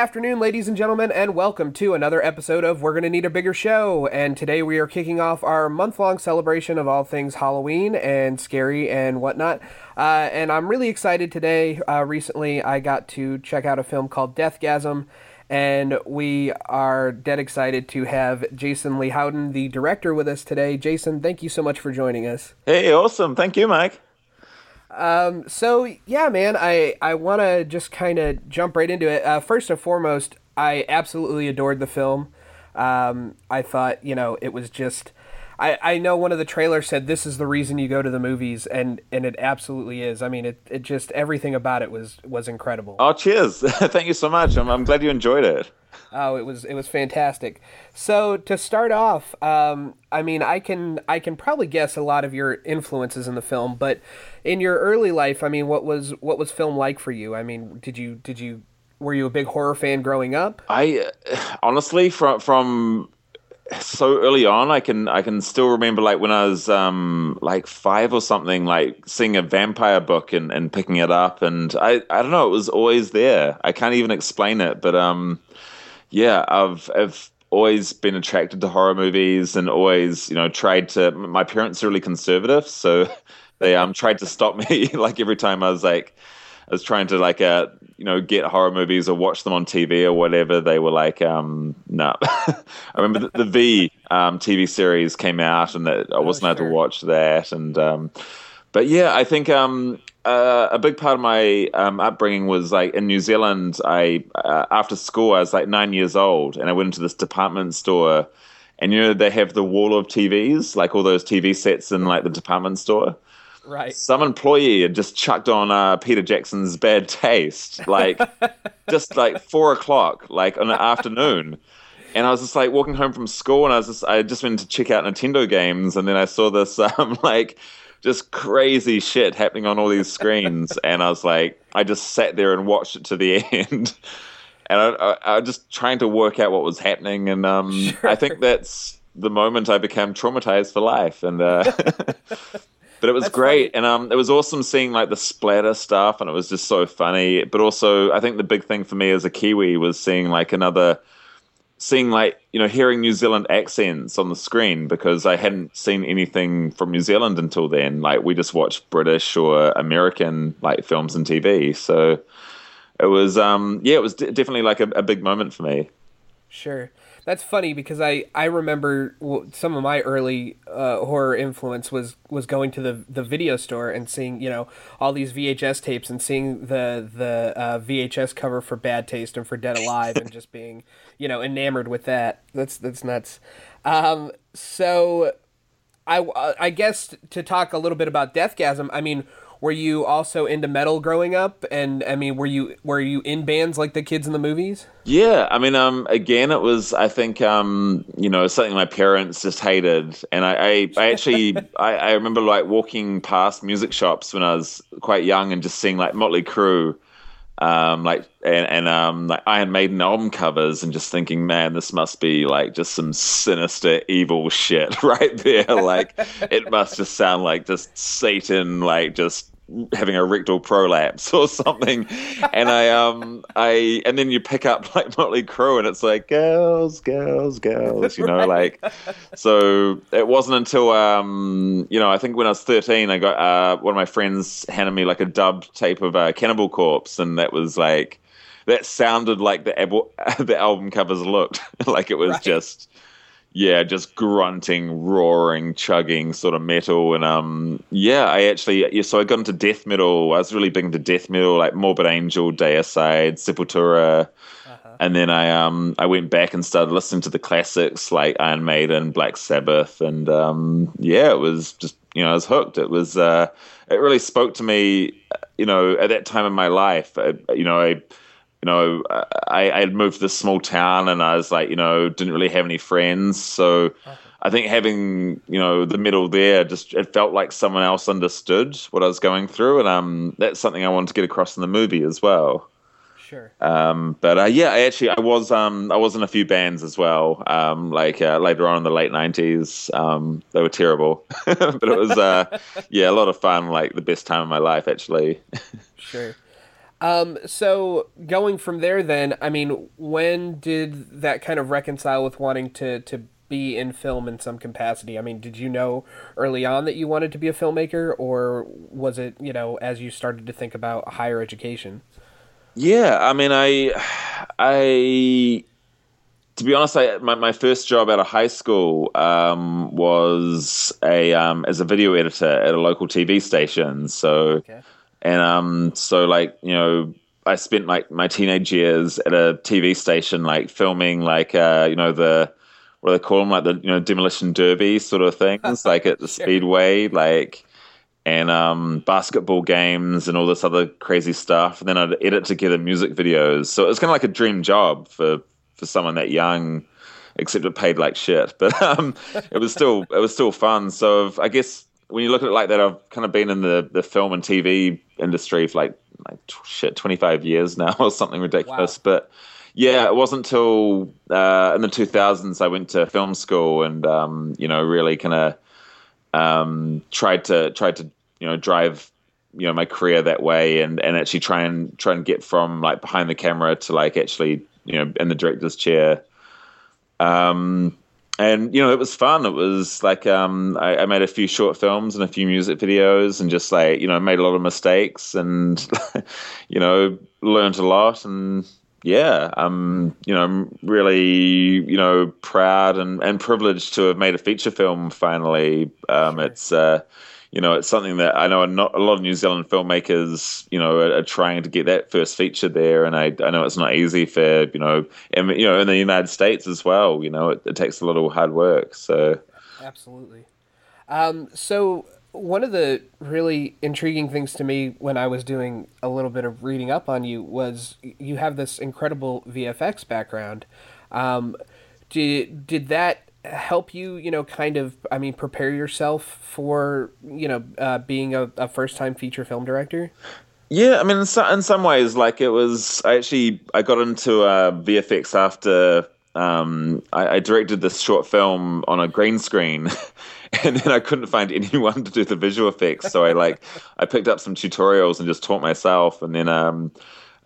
afternoon, ladies and gentlemen, and welcome to another episode of We're Gonna Need a Bigger Show. And today we are kicking off our month long celebration of all things Halloween and scary and whatnot. Uh, and I'm really excited today. Uh, recently, I got to check out a film called Deathgasm, and we are dead excited to have Jason Lei Howden, the director, with us today. Jason, thank you so much for joining us. Hey, awesome. Thank you, Mike. Um, so yeah, man, I I want to just kind of jump right into it. Uh, first and foremost, I absolutely adored the film. Um, I thought you know it was just. I, I know one of the trailers said this is the reason you go to the movies and, and it absolutely is. I mean it, it just everything about it was was incredible. Oh cheers. Thank you so much. I'm I'm glad you enjoyed it. Oh, it was it was fantastic. So to start off, um, I mean, I can I can probably guess a lot of your influences in the film, but in your early life, I mean, what was what was film like for you? I mean, did you did you were you a big horror fan growing up? I honestly from from so early on i can i can still remember like when i was um like five or something like seeing a vampire book and, and picking it up and i i don't know it was always there i can't even explain it but um yeah, I've I've always been attracted to horror movies and always, you know, tried to. My parents are really conservative, so they um tried to stop me like every time I was like. I was trying to like uh you know get horror movies or watch them on TV or whatever. They were like um no. Nah. I remember the, the V um, TV series came out and that I oh, wasn't oh, sure. able to watch that and um but yeah, I think um, uh, a big part of my um, upbringing was like in New Zealand. I uh, after school, I was like nine years old, and I went into this department store, and you know they have the wall of TVs, like all those TV sets in like the department store. Right. Some employee had just chucked on uh, Peter Jackson's Bad Taste, like just like four o'clock, like on an afternoon. And I was just like walking home from school, and I was just I just went to check out Nintendo games, and then I saw this um, like just crazy shit happening on all these screens. and I was like, I just sat there and watched it to the end. and I, I, I was just trying to work out what was happening. And um, sure. I think that's the moment I became traumatized for life. And uh, but it was That's great, funny. and um, it was awesome seeing like the splatter stuff, and it was just so funny. But also, I think the big thing for me as a Kiwi was seeing like another seeing like you know hearing New Zealand accents on the screen because I hadn't seen anything from New Zealand until then. Like we just watched British or American like films and TV. So it was um yeah, it was d- definitely like a, a big moment for me. Sure. That's funny because I, I remember some of my early uh, horror influence was, was going to the, the video store and seeing you know all these VHS tapes and seeing the the uh, VHS cover for Bad Taste and for Dead Alive and just being you know enamored with that. That's that's nuts. Um, so I I guess to talk a little bit about Deathgasm. I mean, were you also into metal growing up? And I mean, were you were you in bands like the kids in the movies? Yeah, I mean, um, again, it was I think um, you know something my parents just hated, and I I, I actually I, I remember like walking past music shops when I was quite young and just seeing like Motley Crue um, like and, and um, like Iron Maiden album covers, and just thinking, man, this must be like just some sinister, evil shit right there. like it must just sound like just Satan, like just having a rectal prolapse or something. And i um i and then you pick up like motley crue and it's like girls girls girls you know like so it wasn't until um you know i think when i was 13 i got uh one of my friends handed me like a dub tape of uh, cannibal corpse and that was like that sounded like the, ab- the album covers looked. Like it was right. just yeah, just grunting, roaring, chugging sort of metal. And um, yeah, I actually, yeah, so I got into death metal. I was really big into death metal, like Morbid Angel, Deicide, Sepultura. Uh-huh. And then I um I went back and started listening to the classics like Iron Maiden, Black Sabbath, and um yeah, it was just you know I was hooked. It was uh it really spoke to me, you know, at that time in my life. I, you know, I you know, I, I had moved to this small town and I was like, you know, didn't really have any friends. So. I think having, you know, the middle there just, it felt like someone else understood what I was going through. And um, that's something I wanted to get across in the movie as well. Sure. Um, but uh, yeah, I actually, I was, um, I was in a few bands as well. Um, like uh, later on in the late nineties, um, they were terrible, but it was, uh, yeah, a lot of fun. Like the best time of my life, actually. sure. Um, so going from there, then, I mean, when did that kind of reconcile with wanting to to be in film in some capacity? I mean, did you know early on that you wanted to be a filmmaker, or was it you know as you started to think about higher education? Yeah, I mean, I, I, to be honest, I my, my first job out of high school um, was a um, as a video editor at a local TV station. So, okay. And um, so like you know, I spent like my teenage years at a TV station, like filming like uh, you know the what do they call them, like the you know demolition derby sort of things, like at the sure. speedway, like and um, basketball games and all this other crazy stuff. And then I'd edit together music videos. So it was kind of like a dream job for for someone that young, except it paid like shit. But um, it was still it was still fun. So I guess when you look at it like that, I've kind of been in the the film and TV industry for like like shit twenty five years now or something ridiculous. Wow. But yeah, it wasn't until uh, in the 2000s I went to film school and um, you know really kind of um, tried to tried to you know drive you know my career that way and and actually try and try and get from like behind the camera to like actually you know in the director's chair. Um, and you know it was fun. It was like um, I, I, made a few short films and a few music videos, and just like you know made a lot of mistakes, and you know learned a lot, and yeah, I'm you know I'm really you know proud and, and privileged to have made a feature film finally. Um. It's uh, you know it's something that I know a, lot of New Zealand filmmakers you know are, are, trying to get that first feature there, and I, I know it's not easy for you know and, you know in the United States as well. You know it, it takes a little hard work. So absolutely. Um, so one of the really intriguing things to me when I was doing a little bit of reading up on you was you have this incredible VFX background. Um, did did that help you, you know, kind of, I mean, prepare yourself for, you know, uh, being a, a first time feature film director? Yeah, I mean, in, so, in some ways, like it was. I actually I got into uh, VFX after um, I, I, directed this short film on a green screen, and then I couldn't find anyone to do the visual effects. So I like I picked up some tutorials and just taught myself, and then um,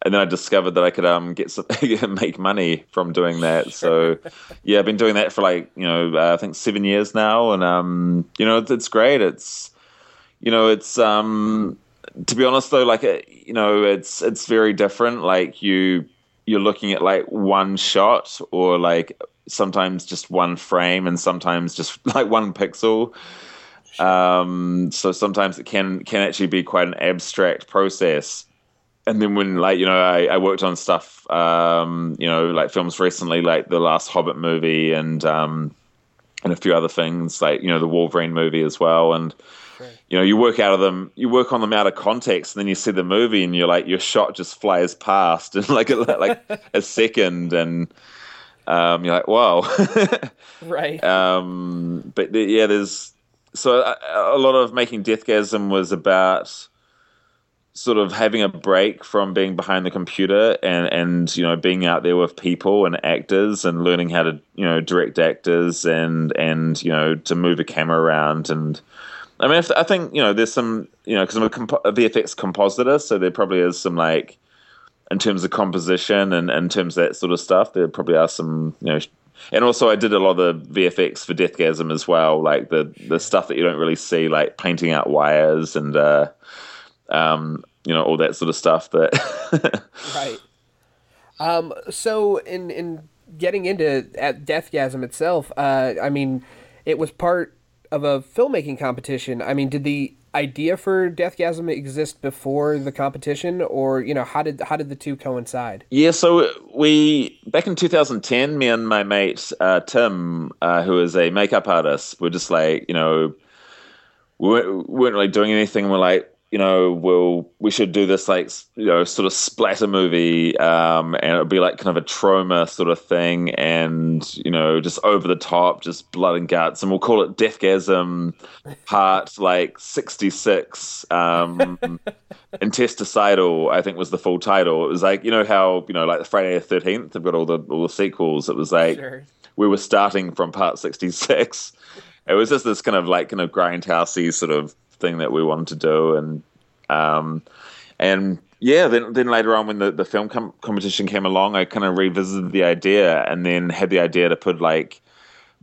and then I discovered that I could um get some, make money from doing that. So yeah, I've been doing that for like you know uh, I think seven years now, and um you know it's, it's great. It's you know it's um to be honest though like it, uh, you know it's it's very different. Like you you're looking at like one shot or like sometimes just one frame and sometimes just like one pixel. Um, so sometimes it can can actually be quite an abstract process. And then when like you know I, I worked on stuff um, you know like films recently like the last Hobbit movie and um, and a few other things like you know the Wolverine movie as well. And you know you work out of them you work on them out of context and then you see the movie and you're like your shot just flies past in like a, like a second and um, you're like, wow, right? Um, but yeah, there's so a, a, lot of making Deathgasm was about sort of having a break from being behind the computer and and you know being out there with people and actors and learning how to you know direct actors and and you know to move a camera around. And I mean I think you know there's some you know because I'm a, comp- a VFX compositor so there probably is some like in terms of composition and in terms of that sort of stuff, there probably are some, you know, and also I did a lot of the VFX for Deathgasm as well, like the the stuff that you don't really see, like painting out wires and uh, um, you know all that sort of stuff. That right. Um, so in in getting into at Deathgasm itself, uh, I mean, it was part of a filmmaking competition. I mean, did the idea for Deathgasm exist before the competition, or you know, how did how did the two coincide? Yeah, so we back in 2010, me and my mate uh, Tim, uh, who is a makeup artist, were just like, you know, we weren't, we weren't really doing anything. We're like, you know, we'll we should do this like you know sort of splatter movie, um, and it'll be like kind of a Troma sort of thing, and you know, just over the top, just blood and guts, and we'll call it Deathgasm Part like sixty six, um, Intesticidal, I think was the full title. It was like you know how you know like the Friday the Thirteenth, they've got all the all the sequels. It was like sure. we were starting from Part sixty six. It was just this kind of like kind of grindhousey sort of thing that we wanted to do, and um, and yeah, then then later on when the the film com- competition came along, I kind of revisited the idea and then had the idea to put like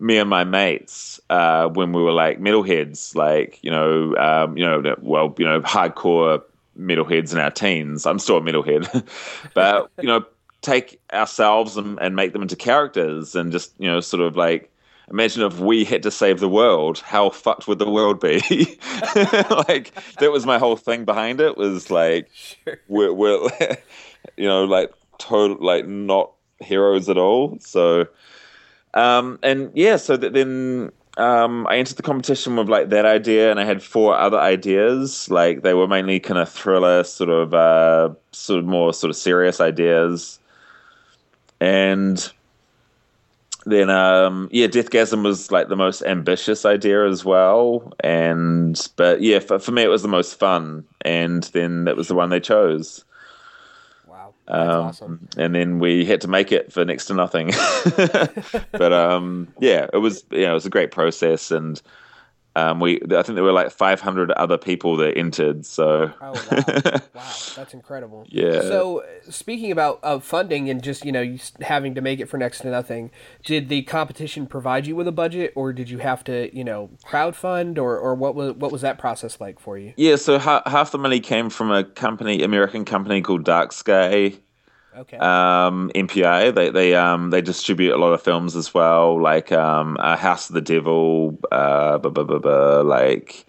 me and my mates uh, when we were like metalheads, like you know, um, you know, well, you know, hardcore metalheads in our teens. I'm still a metalhead, but you know, take ourselves and, and make them into characters and just you know, sort of like imagine if we had to save the world, how fucked would the world be? like that was my whole thing behind it was like sure. we're, we're you know like total like not heroes at all. So um, and yeah, so that then um, I entered the competition with like that idea, and I had four other ideas. Like they were mainly kind of thriller, sort of, uh, sort of more sort of serious ideas. And then, um, yeah, Deathgasm was like the most ambitious idea as well. And but yeah, for, for me, it was the most fun, and then that was the one they chose. Wow, um, awesome. And then we had to make it for next to nothing. but um, yeah, it was yeah, it was a great process, and um, we I think there were like 500 other people that entered. So oh wow, wow, that's incredible. Yeah. So speaking about uh, funding and just you know having to make it for next to nothing, did the competition provide you with a budget, or did you have to you know crowdfund, or or what was what was that process like for you? Yeah, so ha- half the money came from a company, American company called Dark Sky. Okay. Um, MPI they they um they distribute a lot of films as well, like um, uh, House of the Devil, uh, blah, blah, blah, like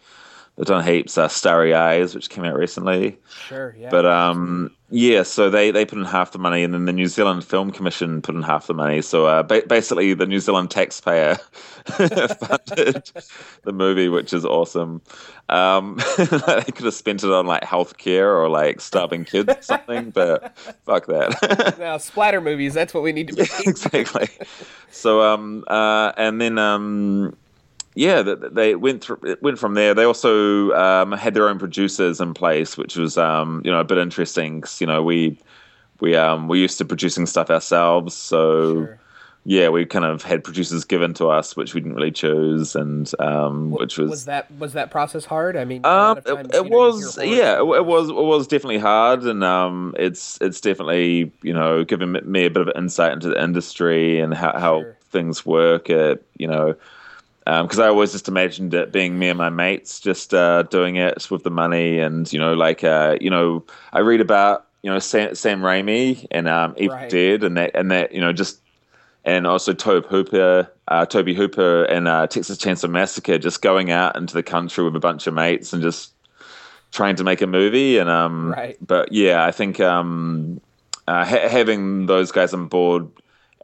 they've done heaps. Uh, Starry Eyes, which came out recently. Sure. Yeah. But um, yeah, so they, they put in half the money, and then the New Zealand Film Commission put in half the money. So uh, ba- basically, the New Zealand taxpayer funded the movie, which is awesome. Um, they could have spent it on like healthcare or like starving kids or something, but fuck that. now, splatter movies, that's what we need to be. exactly. So, um, uh, and then um, yeah, they went through, went from there. They also um, had their own producers in place, which was um, you know a bit interesting. Cause, you know, we we um, we used to producing stuff ourselves, so sure. yeah, we kind of had producers given to us, which we didn't really choose, and um, which was was that was that process hard? I mean, um, it, it was yeah, it, it, was it was definitely hard, and um, it's it's definitely you know given me a bit of insight into the industry and how, how sure. things work. You know because um, I always just imagined it being me and my mates just uh, doing it with the money, and you know, like uh, you know, I read about you know Sam, Sam Raimi and um, Evil right. Dead, and that and that you know just and also Tobe Hooper, uh, Tobe Hooper, and uh, Texas Chainsaw Massacre, just going out into the country with a bunch of mates and just trying to make a movie, and um, right. but yeah, I think um, uh, ha- having those guys on board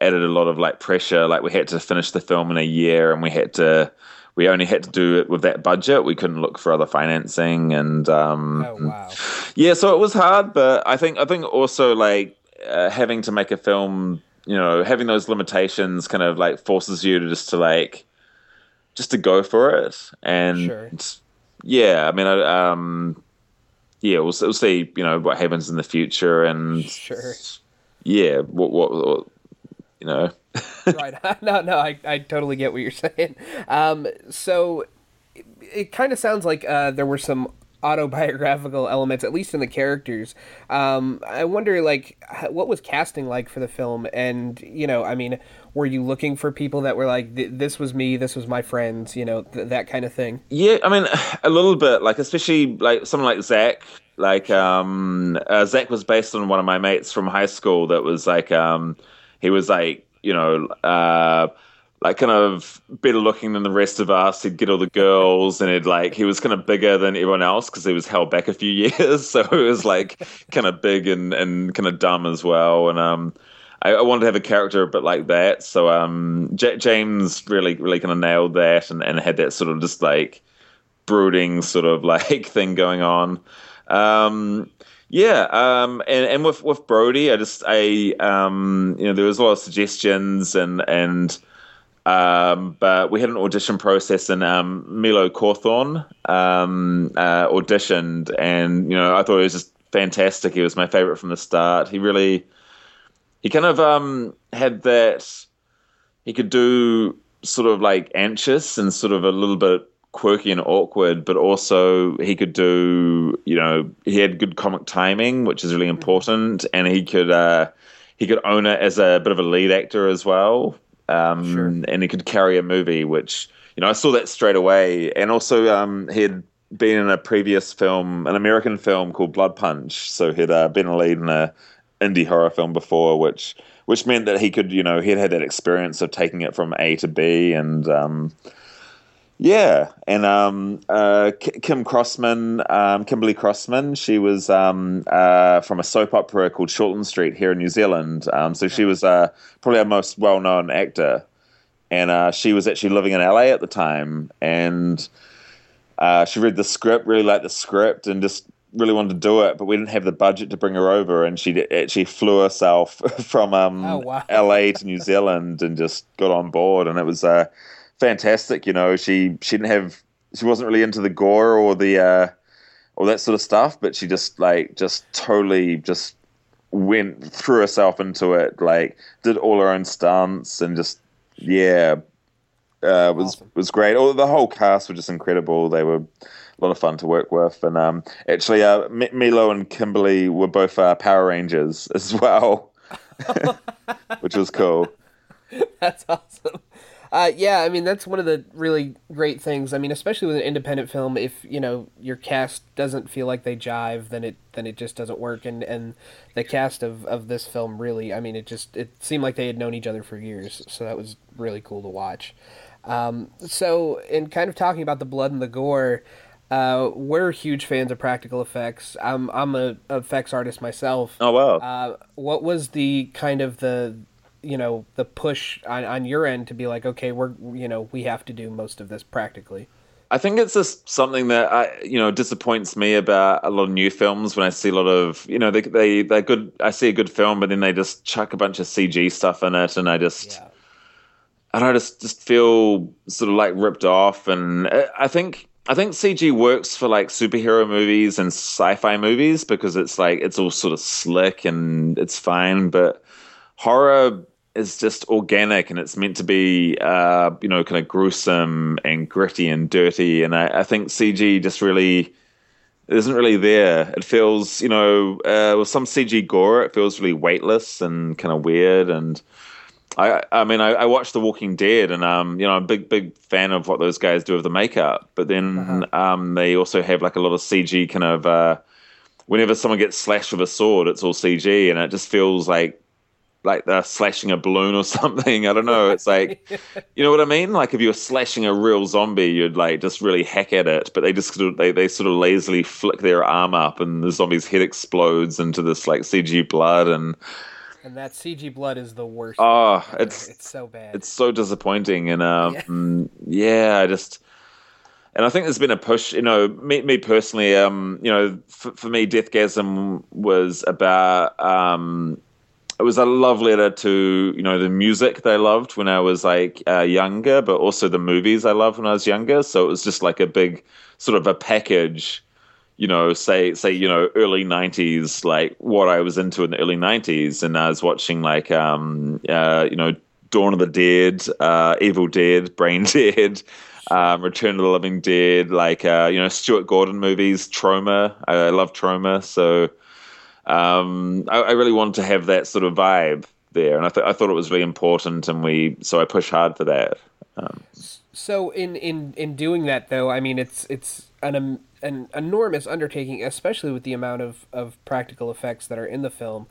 added a lot of like pressure. Like we had to finish the film in a year, and we had to we only had to do it with that budget. We couldn't look for other financing, and um, oh wow, yeah. So it was hard, but I think I think also like uh, having to make a film, you know, having those limitations kind of like forces you to just to like just to go for it, and sure. yeah, I mean, I, um, yeah, we'll, we'll see, you know, what happens in the future, and sure, yeah, what what, what you know. right. No, no, I, I totally get what you're saying. Um, so it, it kind of sounds like uh, there were some autobiographical elements, at least in the characters. Um, I wonder, like, what was casting like for the film? And you know, I mean, were you looking for people that were like, "This was me, this was my friends," you know, th- that kind of thing? Yeah, I mean, a little bit. Like, especially like someone like Zach. Like, um, uh, Zach was based on one of my mates from high school. That was like, um, he was like you know, uh, like kind of better looking than the rest of us. He'd get all the girls, and he'd like he was kind of bigger than everyone else because he was held back a few years, so he was like kind of big and and kind of dumb as well. And um, I, I wanted to have a character a bit like that, so um, J- James really really kind of nailed that, and and had that sort of just like brooding sort of like thing going on. Um, yeah, um, and and with with Brody, I just I um, you know there was a lot of suggestions and and um, but we had an audition process and um, Milo Cawthorn um, uh, auditioned and you know I thought it was just fantastic. He was my favorite from the start. He really he kind of um, had that he could do sort of like anxious and sort of a little bit quirky and awkward, but also he could do, you know, he had good comic timing, which is really mm-hmm. important, and he could uh, he could own it as a bit of a lead actor as well, um, sure. and he could carry a movie, which you know I saw that straight away, and also um, he had been in a previous film, an American film called Blood Punch, so he'd uh, been a lead in a indie horror film before, which which meant that he could, you know, he'd had that experience of taking it from A to B, and um, yeah, and um, uh, Kim Crossman, um, Kimberly Crossman, she was um, uh, from a soap opera called Shortland Street here in New Zealand. Um, so she was uh, probably our most well-known actor, and uh, she was actually living in LA at the time, and uh, she read the script, really liked the script, and just really wanted to do it, but we didn't have the budget to bring her over, and she actually flew herself from um, oh, wow. LA to New Zealand and just got on board, and it was uh, fantastic. You know, she she didn't have she wasn't really into the gore or the uh, or that sort of stuff, but she just like just totally just went threw herself into it. Like did all her own stunts and just yeah, uh, was awesome. was great. All the whole cast were just incredible. They were a lot of fun to work with, and um, actually, uh, M- Milo and Kimberly were both uh, Power Rangers as well, which was cool. That's awesome. Uh, yeah, I mean that's one of the really great things. I mean, especially with an independent film, if you know your cast doesn't feel like they jive, then it then it just doesn't work. And and the cast of, of this film really, I mean, it just it seemed like they had known each other for years, so that was really cool to watch. Um, so, in kind of talking about the blood and the gore, uh, we're huge fans of practical effects. I'm I'm a effects artist myself. Oh wow! Uh, what was the kind of the you know the push on, on your end to be like okay we're you know we have to do most of this practically i think it's just something that i you know disappoints me about a lot of new films when i see a lot of you know they they they're good i see a good film but then they just chuck a bunch of cg stuff in it and i just yeah. i don't just just feel sort of like ripped off and uh, i think I think CG works for like superhero movies and sci-fi movies because it's like it's all sort of slick and it's fine, but horror is just organic and it's meant to be uh, you know kind of gruesome and gritty and dirty and I, I, think CG just really isn't really there. It feels you know uh, with some CG gore it feels really weightless and kind of weird and I I mean I, I, watched The Walking Dead and um you know I'm a big big fan of what those guys do with the makeup but then uh-huh. um they also have like a lot of CG kind of uh, whenever someone gets slashed with a sword it's all CG and it just feels like like they're slashing a balloon or something. I don't know. It's like, you know what I mean? Like if you were slashing a real zombie, you'd like just really hack at it, but they just sort of, they, they sort of lazily flick their arm up and the zombie's head explodes into this like CG blood and. And that CG blood is the worst. Oh, it's it's so bad. It's so disappointing, and um, yeah. Yeah, I just, and I think there's been a push. You know, me, me personally, um, you know, for, for me, Deathgasm was about um, it was a love letter to you know the music I loved when I was like uh, younger, but also the movies I loved when I was younger. So it was just like a big sort of a package. You know, say say you know early '90s, like what I was into in the early '90s, and I was watching like um uh, you know Dawn of the Dead, uh, Evil Dead, Brain Dead. Um, Return of the Living Dead, like uh, you know Stuart Gordon movies, Troma. I, I love Troma, so um, I, I, really wanted to have that sort of vibe there, and I, th- I thought it was really important, and we so I push hard for that. Um, so in, in in doing that though, I mean it's it's an um, an enormous undertaking, especially with the amount of, of practical effects that are in the film.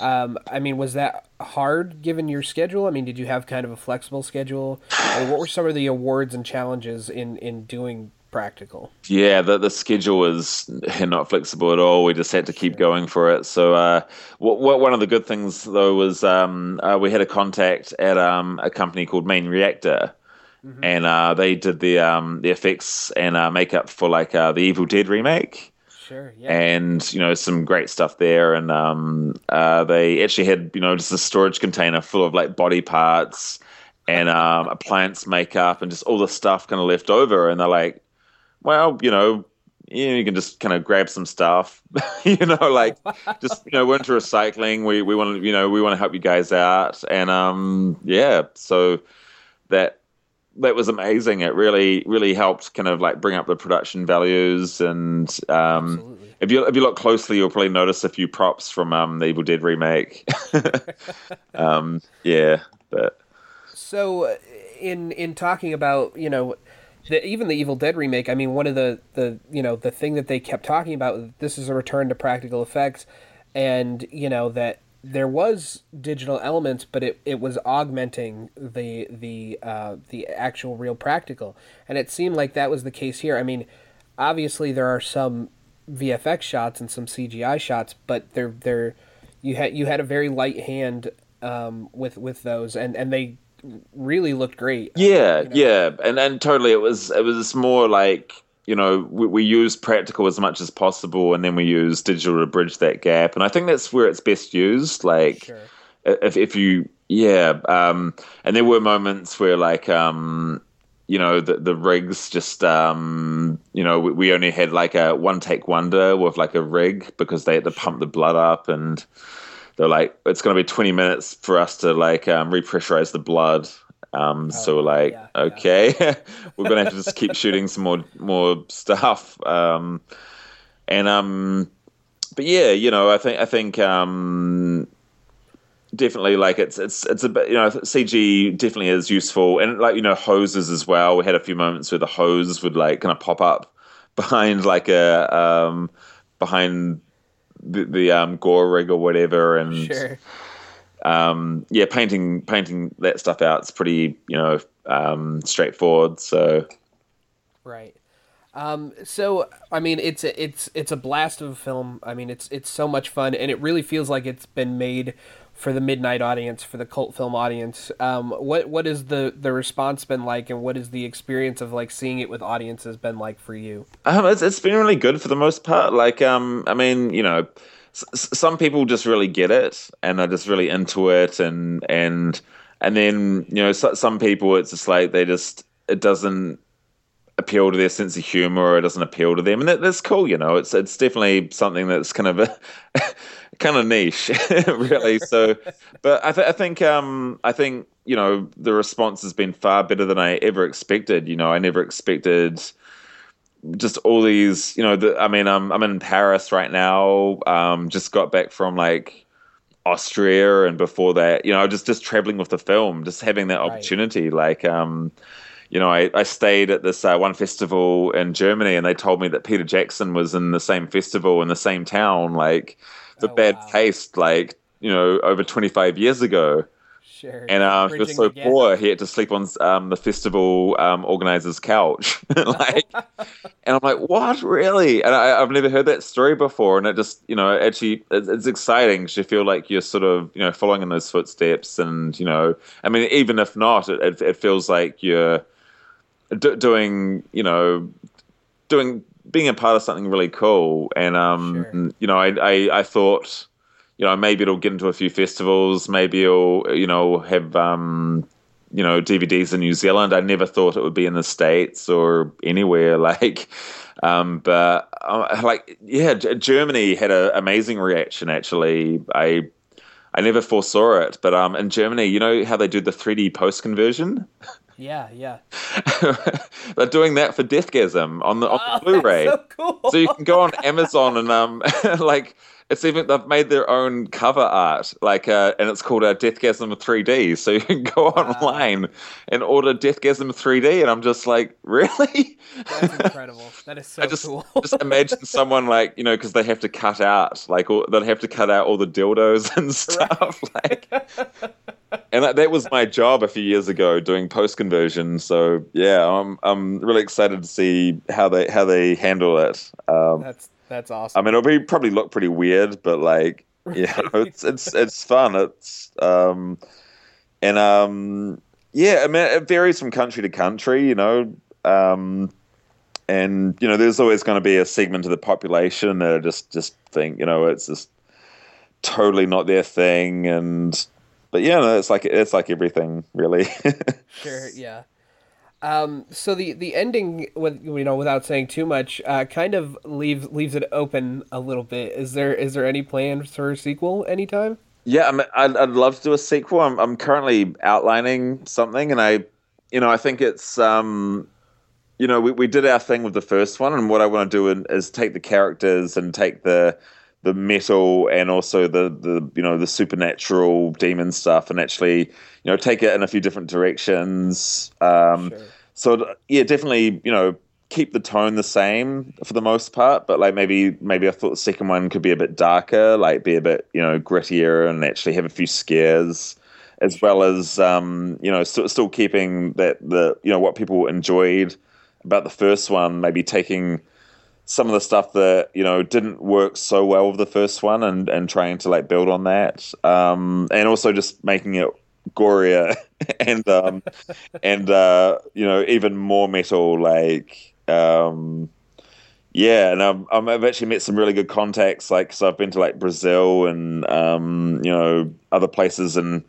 Um, I mean, was that hard given your schedule? I mean, did you have kind of a flexible schedule? And what were some of the awards and challenges in, in doing practical. Yeah, the the schedule was not flexible at all. We just had to keep going for it. So, uh, what, what, one of the good things though was um, uh, we had a contact at um, a company called Main Reaction. Mm-hmm. And uh, they did the um, the effects and uh, makeup for like uh, the Evil Dead remake. Sure. Yeah. And you know some great stuff there, and um, uh, they actually had you know just a storage container full of like body parts and um, appliance makeup and just all the stuff kind of left over, and they're like, well, you know, you, know, you can just kind of grab some stuff, you know, like just you know, we're into recycling. We we want to you know we want to help you guys out, and um yeah, so that that was amazing. It really really helped kind of like bring up the production values and um, Absolutely. if you if you look closely, you'll probably notice a few props from um, the Evil Dead remake. um, yeah, but So, uh, in in talking about you know, the, even the Evil Dead remake, I mean, one of the the you know the thing that they kept talking about this is a return to practical effects, and you know that there was digital elements, but it, it was augmenting the the uh, the actual real practical, and it seemed like that was the case here. I mean, obviously there are some VFX shots and some CGI shots, but they're they're you had you had a very light hand um, with with those, and and they really looked great. yeah, you know? yeah, and and totally, it was it was more like you know we, we use practical as much as possible, and then we use digital to bridge that gap, and I think that's where it's best used. Like Sure. if if you yeah, um, and there were moments where like um, you know the the rigs just um, you know we, we only had like a one take wonder with like a rig because they had to pump the blood up and they're like it's going to be 20 minutes for us to like um, repressurize the blood um, so we're like yeah, yeah. okay we're going to have to just keep shooting some more more stuff um, and um but yeah you know i think i think um definitely like it's it's it's a bit you know CG definitely is useful and like you know hoses as well. We had a few moments where the hose would like kind of pop up behind like a um behind the, the um gore rig or whatever and Sure. um yeah painting painting that stuff out is pretty you know um straightforward so Right. Um, so I mean, it's a, it's it's a blast of a film. I mean, it's it's so much fun, and it really feels like it's been made for the midnight audience, for the cult film audience. Um, what what is the the response been like, and what is the experience of like seeing it with audiences been like for you? Um, it's it's been really good for the most part. Like, um, I mean, you know, s- some people just really get it and are just really into it, and and and then you know, so, some people it's just like they just it doesn't appeal to their sense of humor or it doesn't appeal to them, and that, that's cool. You know, it's it's definitely something that's kind of a kind of niche, really. So, but I, th- I think um, I think you know the response has been far better than I ever expected. You know, I never expected just all these, you know, the, I mean, I'm I'm in Paris right now. Um, just got back from like Austria, and before that, you know, just just traveling with the film, just having that Right. opportunity. Like, um, you know, I, I stayed at this uh, one festival in Germany, and they told me that Peter Jackson was in the same festival in the same town. Like, the Oh, bad wow. taste, like you know, over 25 years ago Sure. and um, he was so poor he had to sleep on um, the festival um, organizer's couch. like, and I'm like, what, really? And I, I've never heard that story before, and it just, you know, actually, it's, it's exciting because you feel like you're sort of, you know, following in those footsteps, and you know, I mean, even if not, it, it, it feels like you're d- doing, you know, doing being a part of something really cool. And um, Sure. you know, I, I I thought you know, maybe it'll get into a few festivals. Maybe it'll, you know, have, um, you know, DVDs in New Zealand. I never thought it would be in the States or anywhere. Like, um, but uh, like, yeah, G- Germany had an amazing reaction. Actually, I, I never foresaw it, but um, in Germany, you know how they do the 3D post conversion. Yeah, yeah. They're doing that for Deathgasm on the on Oh, the Blu-ray. That's so cool. so you can go on Amazon and um like it's even they've made their own cover art like uh and it's called uh, Deathgasm 3D. So you can go online and order Deathgasm 3D, and I'm just like, really? That's incredible. That is so I just cool. just imagine someone like you know because they have to cut out like all, they'd have to cut out all the dildos and stuff like. And that, that was my job a few years ago doing post conversion. So yeah, I'm I'm really excited to see how they how they handle it. Um, That's that's awesome. I mean, it'll be probably look pretty weird, but like, yeah, it's it's it's fun. It's um, and um, yeah, I mean, it varies from country to country, you know. Um, and you know, there's always going to be a segment of the population that just just think, you know, it's just totally not their thing, and but yeah, no, it's like it's like everything, really. Sure, yeah. Um, so the the ending, with you know, without saying too much, uh, kind of leaves leaves it open a little bit. Is there is there any plans for a sequel anytime? Yeah, I mean, I'd, I'd love to do a sequel. I'm, I'm currently outlining something, and I, you know, I think it's um, you know, we, we did our thing with the first one, and what I want to do is take the characters and take the the metal and also the the you know the supernatural demon stuff, and actually you know take it in a few different directions. Um, sure. So yeah, definitely you know keep the tone the same for the most part, but like maybe maybe I thought the second one could be a bit darker, like be a bit you know grittier, and actually have a few scares as well as um, you know still, still keeping that the you know what people enjoyed about the first one, maybe taking some of the stuff that you know didn't work so well with the first one and and trying to like build on that um, and also just making it gorier and um, and uh, you know even more metal like um, yeah and um, I've actually met some really good contacts like so I've been to like Brazil and um, you know other places and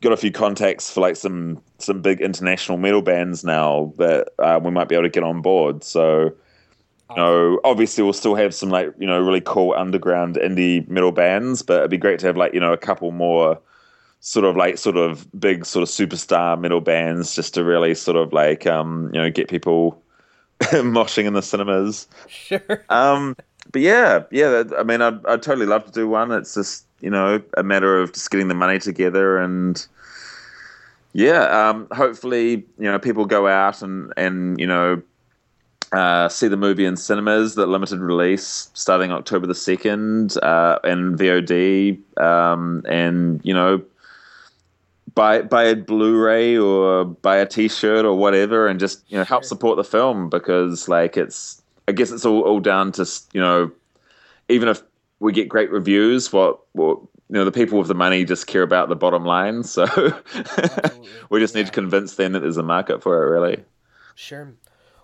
got a few contacts for like some some big international metal bands now that uh, we might be able to get on board. So, you know, obviously we'll still have some like you know really cool underground indie metal bands, but it'd be great to have like you know a couple more sort of like sort of big sort of superstar metal bands just to really sort of like um you know get people moshing in the cinemas. Sure. Um, but yeah, yeah. I mean, I'd I'd totally love to do one. It's just you know, a matter of just getting the money together and yeah, um, hopefully, you know, people go out and, and you know, uh, see the movie in cinemas, the limited release starting October the 2nd, uh, and VOD, um, and, you know, buy, buy a Blu-ray or buy a t-shirt or whatever and just, you know, help support the film because like it's, I guess it's all, all down to, you know, even if we get great reviews. What, what you know, the people with the money just care about the bottom line. So we just need to convince them that there's a market for it, really. Sure.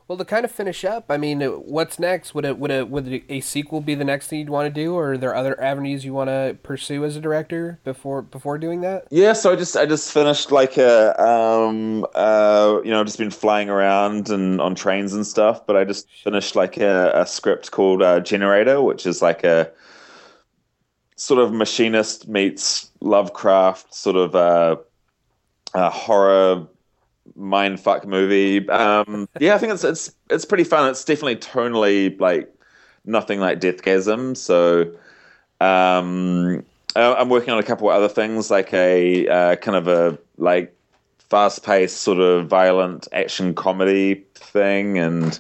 Well, to kind of finish up, I mean, what's next? Would a would a would a sequel be the next thing you'd want to do, or are there other avenues you want to pursue as a director before before doing that? Yeah, so I just I just finished like a um uh you know just been flying around and on trains and stuff, but I just finished like a, a script called uh, Generator, which is like a sort of machinist meets Lovecraft sort of uh, a horror mind fuck movie. Um, yeah, I think it's it's it's pretty fun. It's definitely tonally like nothing like Deathgasm. So um, I'm working on a couple of other things, like a uh, kind of a like fast paced sort of violent action comedy thing, and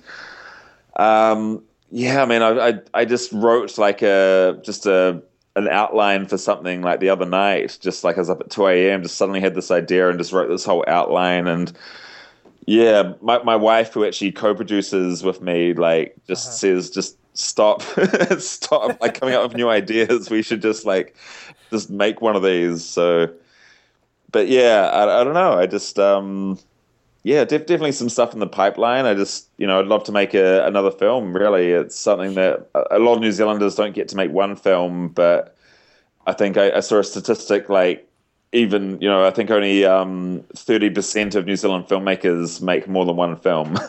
um, yeah, I mean, I, I I just wrote like a just a an outline for something like the other night, just like I was up at 2 a.m., just suddenly had this idea and just wrote this whole outline. And yeah, my, my wife, who actually co produces with me, like just uh-huh. says, just stop, stop, like coming up with new ideas. We should just like, just make one of these. So, but yeah, I, I don't know. I just, um, yeah, def- definitely some stuff in the pipeline. I just, you know, I'd love to make a, another film. Really, it's something that a lot of New Zealanders don't get to make one film, but I think I, I saw a statistic like even, you know, I think only um, thirty um, percent of New Zealand filmmakers make more than one film.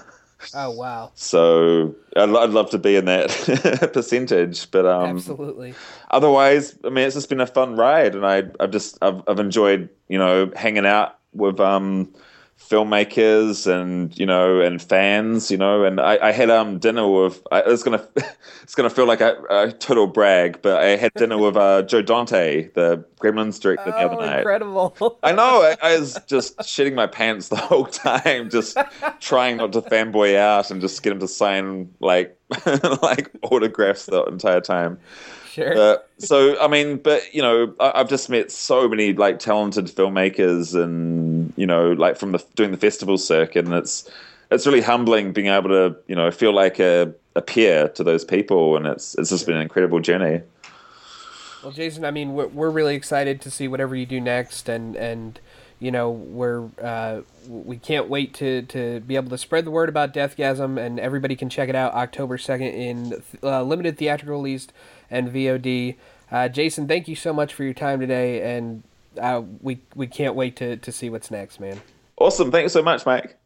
Oh wow! so I'd, I'd, love to be in that percentage, but um, absolutely. Otherwise, I mean, it's just been a fun ride, and I, I've just I've, I've enjoyed, you know, hanging out with um filmmakers and you know and fans you know and I, I had um dinner with I, it's gonna it's gonna feel like a, a total brag but I had dinner with uh, Joe Dante the Gremlins director the other oh, night. incredible. I know I, I, was just shitting my pants the whole time just trying not to fanboy out and just get him to sign like like autographs the entire time. Sure. Uh, so I mean, but you know, I, have just met so many like talented filmmakers, and you know, like from the doing the festival circuit, and it's it's really humbling being able to you know feel like a, a peer to those people, and it's it's just been an incredible journey. Well, Jason, I mean, we're we're really excited to see whatever you do next, and and you know we're uh, we can't wait to, to be able to spread the word about Deathgasm, and everybody can check it out October second in uh, limited theatrical release and VOD. Uh, Jason, thank you so much for your time today, and uh, we we can't wait to to see what's next, man. Awesome. Thanks so much, Mike.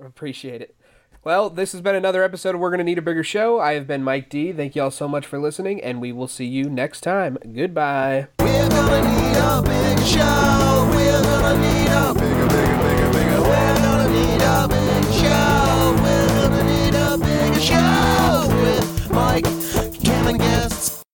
Appreciate it. Well, this has been another episode of We're Gonna Need a Bigger Show. I have been Mike D. Thank y'all so much for listening, and we will see you next time. Goodbye. We're gonna need a show. We're gonna need a bigger, bigger, bigger, bigger. We're gonna need a big show. We're gonna need a bigger show.